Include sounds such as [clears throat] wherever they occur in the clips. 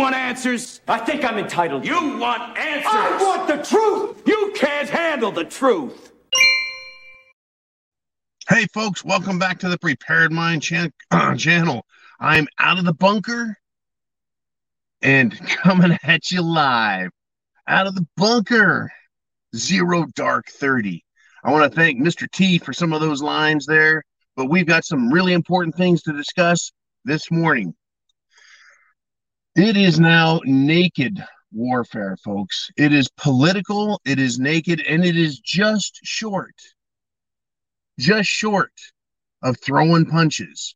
You want answers? I think I'm entitled. You want answers? I want the truth! You can't handle the truth! Hey, folks, welcome back to the Prepared Mind chan- [clears throat] channel. I'm out of the bunker and [laughs] coming at you live out of the bunker. Zero Dark 30. I want to thank Mr. T for some of those lines there, but we've got some really important things to discuss this morning. It is now naked warfare, folks. It is political, it is naked, and it is just short, just short of throwing punches.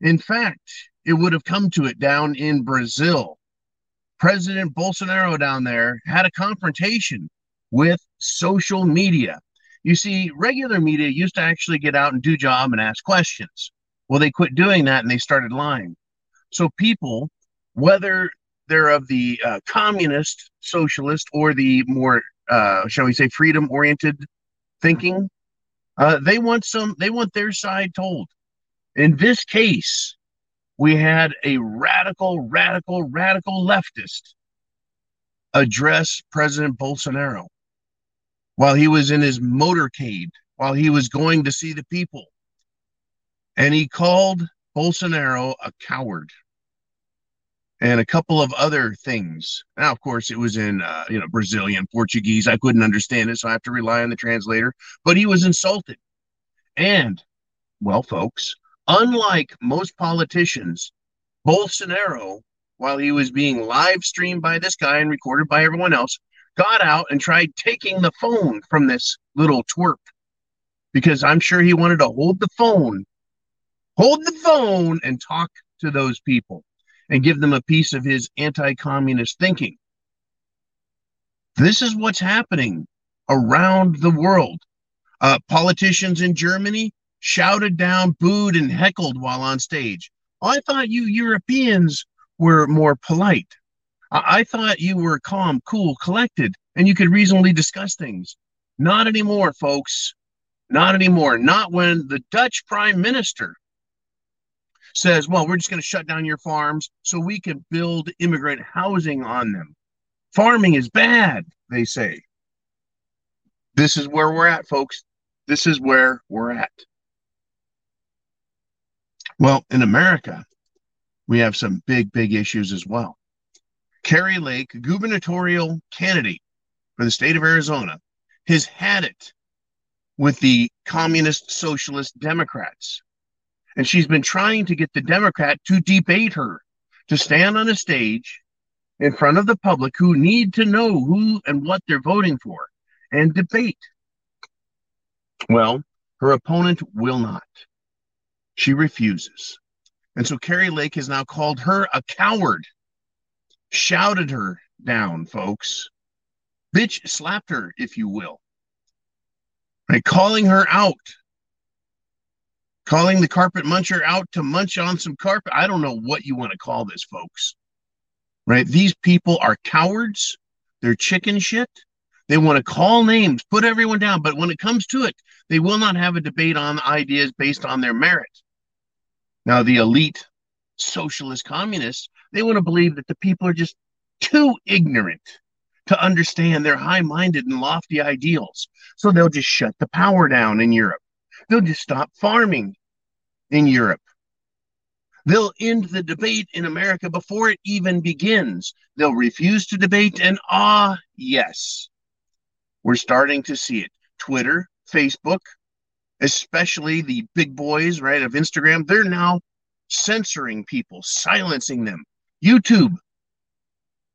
In fact, it would have come to it down in Brazil. President Bolsonaro down there had a confrontation with social media. You see, regular media used to actually get out and do job and ask questions. Well, they quit doing that and they started lying. So people, whether they're of the uh, communist, socialist, or the more, uh, shall we say, freedom-oriented thinking, uh, they want some. They want their side told. In this case, we had a radical, radical, radical leftist address President Bolsonaro while he was in his motorcade, while he was going to see the people. And he called Bolsonaro a coward and a couple of other things. Now, of course, it was in uh, you know Brazilian Portuguese. I couldn't understand it, so I have to rely on the translator. But he was insulted, and well, folks, unlike most politicians, Bolsonaro, while he was being live streamed by this guy and recorded by everyone else, got out and tried taking the phone from this little twerp because I'm sure he wanted to hold the phone, hold the phone and talk to those people and give them a piece of his anti communist thinking. This is what's happening around the world. Uh, politicians in Germany shouted down, booed, and heckled while on stage. I thought you Europeans were more polite. I-, I thought you were calm, cool, collected, and you could reasonably discuss things. Not anymore, folks. Not anymore. Not when the Dutch prime minister says, well, we're just going to shut down your farms so we can build immigrant housing on them. Farming is bad, they say. This is where we're at, folks. This is where we're at. Well, in America, we have some big, big issues as well. Kari Lake, gubernatorial candidate for the state of Arizona, has had it with the communist socialist Democrats. And she's been trying to get the Democrat to debate her, to stand on a stage in front of the public who need to know who and what they're voting for and debate. Well, her opponent will not. She refuses. And so Kari Lake has now called her a coward, shouted her down, folks. Bitch slapped her, if you will. Right, calling her out calling the carpet muncher out to munch on some carpet. I don't know what you want to call this, folks. Right? These people are cowards. They're chicken shit. They want to call names, put everyone down. But when it comes to it, they will not have a debate on ideas based on their merit. Now, the elite socialist communists, they want to believe that the people are just too ignorant to understand their high minded and lofty ideals. So they'll just shut the power down in Europe. They'll just stop farming in Europe. They'll end the debate in America before it even begins. They'll refuse to debate, and ah, yes, we're starting to see it. Twitter, Facebook, especially the big boys, right, of Instagram, they're now censoring people, silencing them. YouTube,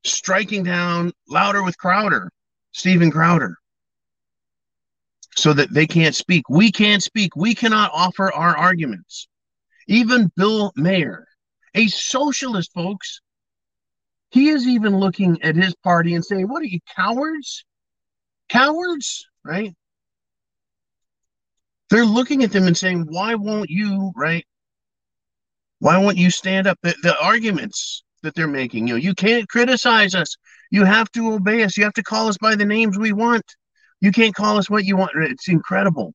striking down louder with Crowder, Steven Crowder so that they can't speak. We can't speak. We cannot offer our arguments. Even Bill Maher, a socialist, folks, he is even looking at his party and saying, What are you, cowards? Cowards, right? They're looking at them and saying, Why won't you, right? Why won't you stand up? The, the arguments that they're making, you know, you can't criticize us. You have to obey us. You have to call us by the names we want. You can't call us what you want. It's incredible.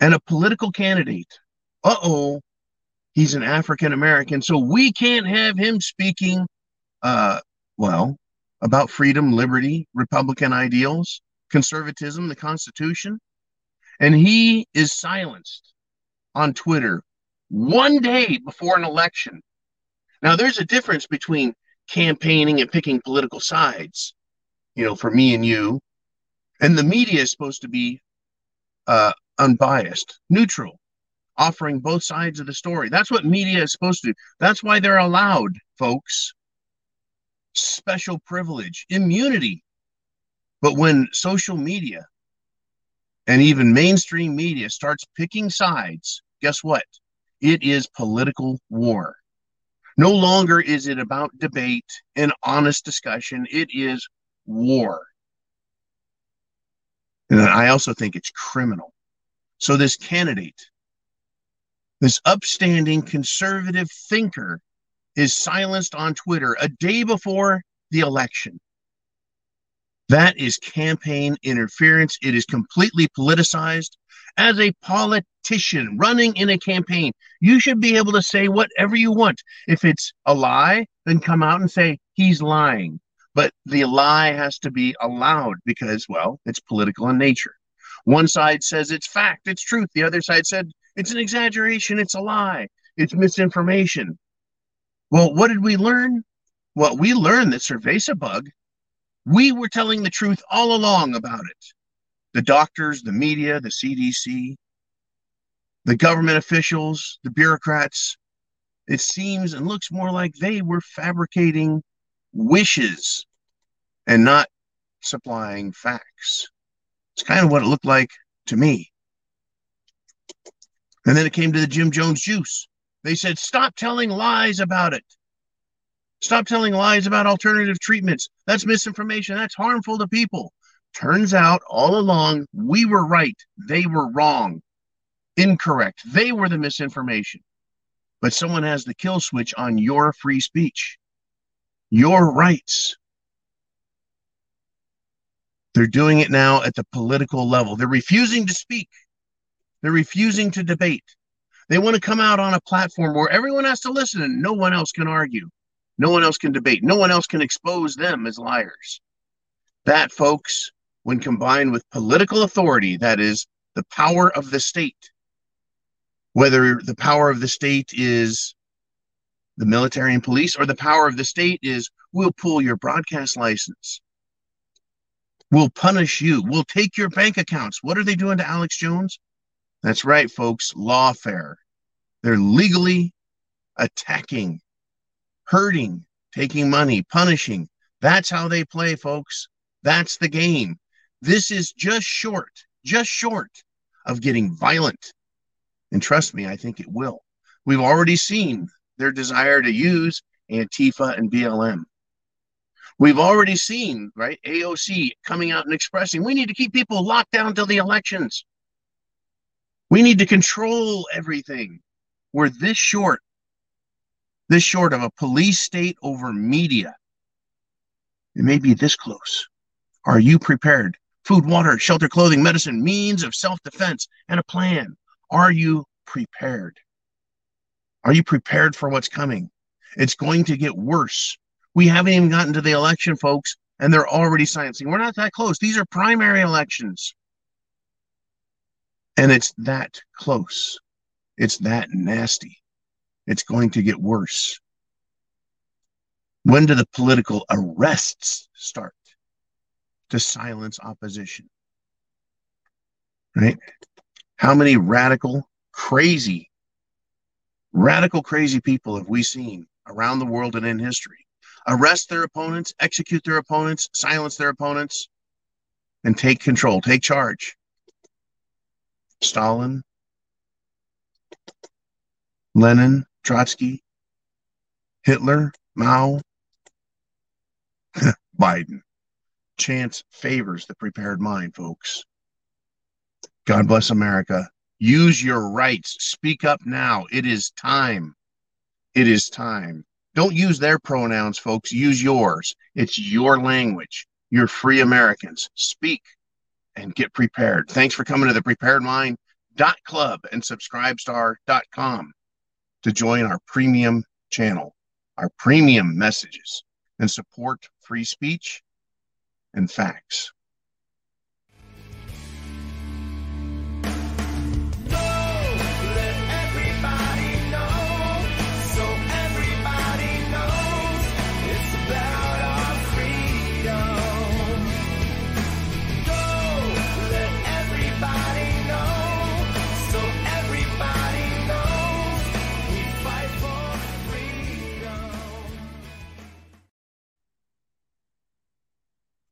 And a political candidate, uh oh, he's an African American. So we can't have him speaking uh, well, about freedom, liberty, Republican ideals, conservatism, the Constitution. And he is silenced on Twitter one day before an election. Now, there's a difference between campaigning and picking political sides, you know, for me and you. And the media is supposed to be uh, unbiased, neutral, offering both sides of the story. That's what media is supposed to do. That's why they're allowed, folks. Special privilege, immunity. But when social media and even mainstream media starts picking sides, guess what? It is political war. No longer is it about debate and honest discussion, it is war. And I also think it's criminal. So, this candidate, this upstanding conservative thinker, is silenced on Twitter a day before the election. That is campaign interference. It is completely politicized. As a politician running in a campaign, you should be able to say whatever you want. If it's a lie, then come out and say he's lying. But the lie has to be allowed because, well, it's political in nature. One side says it's fact, it's truth. The other side said it's an exaggeration, it's a lie, it's misinformation. Well, what did we learn? Well, we learned that cerveza bug we were telling the truth all along about it. The doctors, the media, the CDC, the government officials, the bureaucrats. It seems and looks more like they were fabricating wishes and not supplying facts. It's kind of what it looked like to me. And then it came to the Jim Jones juice. They said, stop telling lies about it. Stop telling lies about alternative treatments. That's misinformation. That's harmful to people. Turns out all along, we were right. They were wrong. Incorrect. They were the misinformation. But someone has the kill switch on your free speech, your rights. They're doing it now at the political level. They're refusing to speak, they're refusing to debate. They want to come out on a platform where everyone has to listen and no one else can argue. No one else can debate. No one else can expose them as liars. That, folks, when combined with political authority, that is the power of the state, whether the power of the state is the military and police or the power of the state is we'll pull your broadcast license. We'll punish you. We'll take your bank accounts. What are they doing to Alex Jones? That's right, folks. Lawfare. They're legally attacking hurting, taking money, punishing. That's how they play, folks. That's the game. This is just short, just short of getting violent. And trust me, I think it will. We've already seen their desire to use Antifa and BLM. We've already seen, right, AOC coming out and expressing we need to keep people locked down till the elections. We need to control everything. We're this short this short of a police state over media. It may be this close. Are you prepared? Food, water, shelter, clothing, medicine, means of self defense, and a plan. Are you prepared? Are you prepared for what's coming? It's going to get worse. We haven't even gotten to the election, folks, and they're already silencing. We're not that close. These are primary elections. And it's that close. It's that nasty it's going to get worse. When do the political arrests start to silence opposition? Right? How many radical, crazy, radical, crazy people have we seen around the world and in history? Arrest their opponents, execute their opponents, silence their opponents, and take control, take charge. Stalin, Lenin, Trotsky, Hitler, Mao, [laughs] Biden. Chance favors the prepared mind, folks. God bless America. Use your rights. Speak up now. It is time. It is time. Don't use their pronouns, folks. Use yours. It's your language. You're free Americans. Speak and get prepared. Thanks for coming to the Prepared Mind club and subscribestar.com to join our premium channel, our premium messages. and support free speech and facts.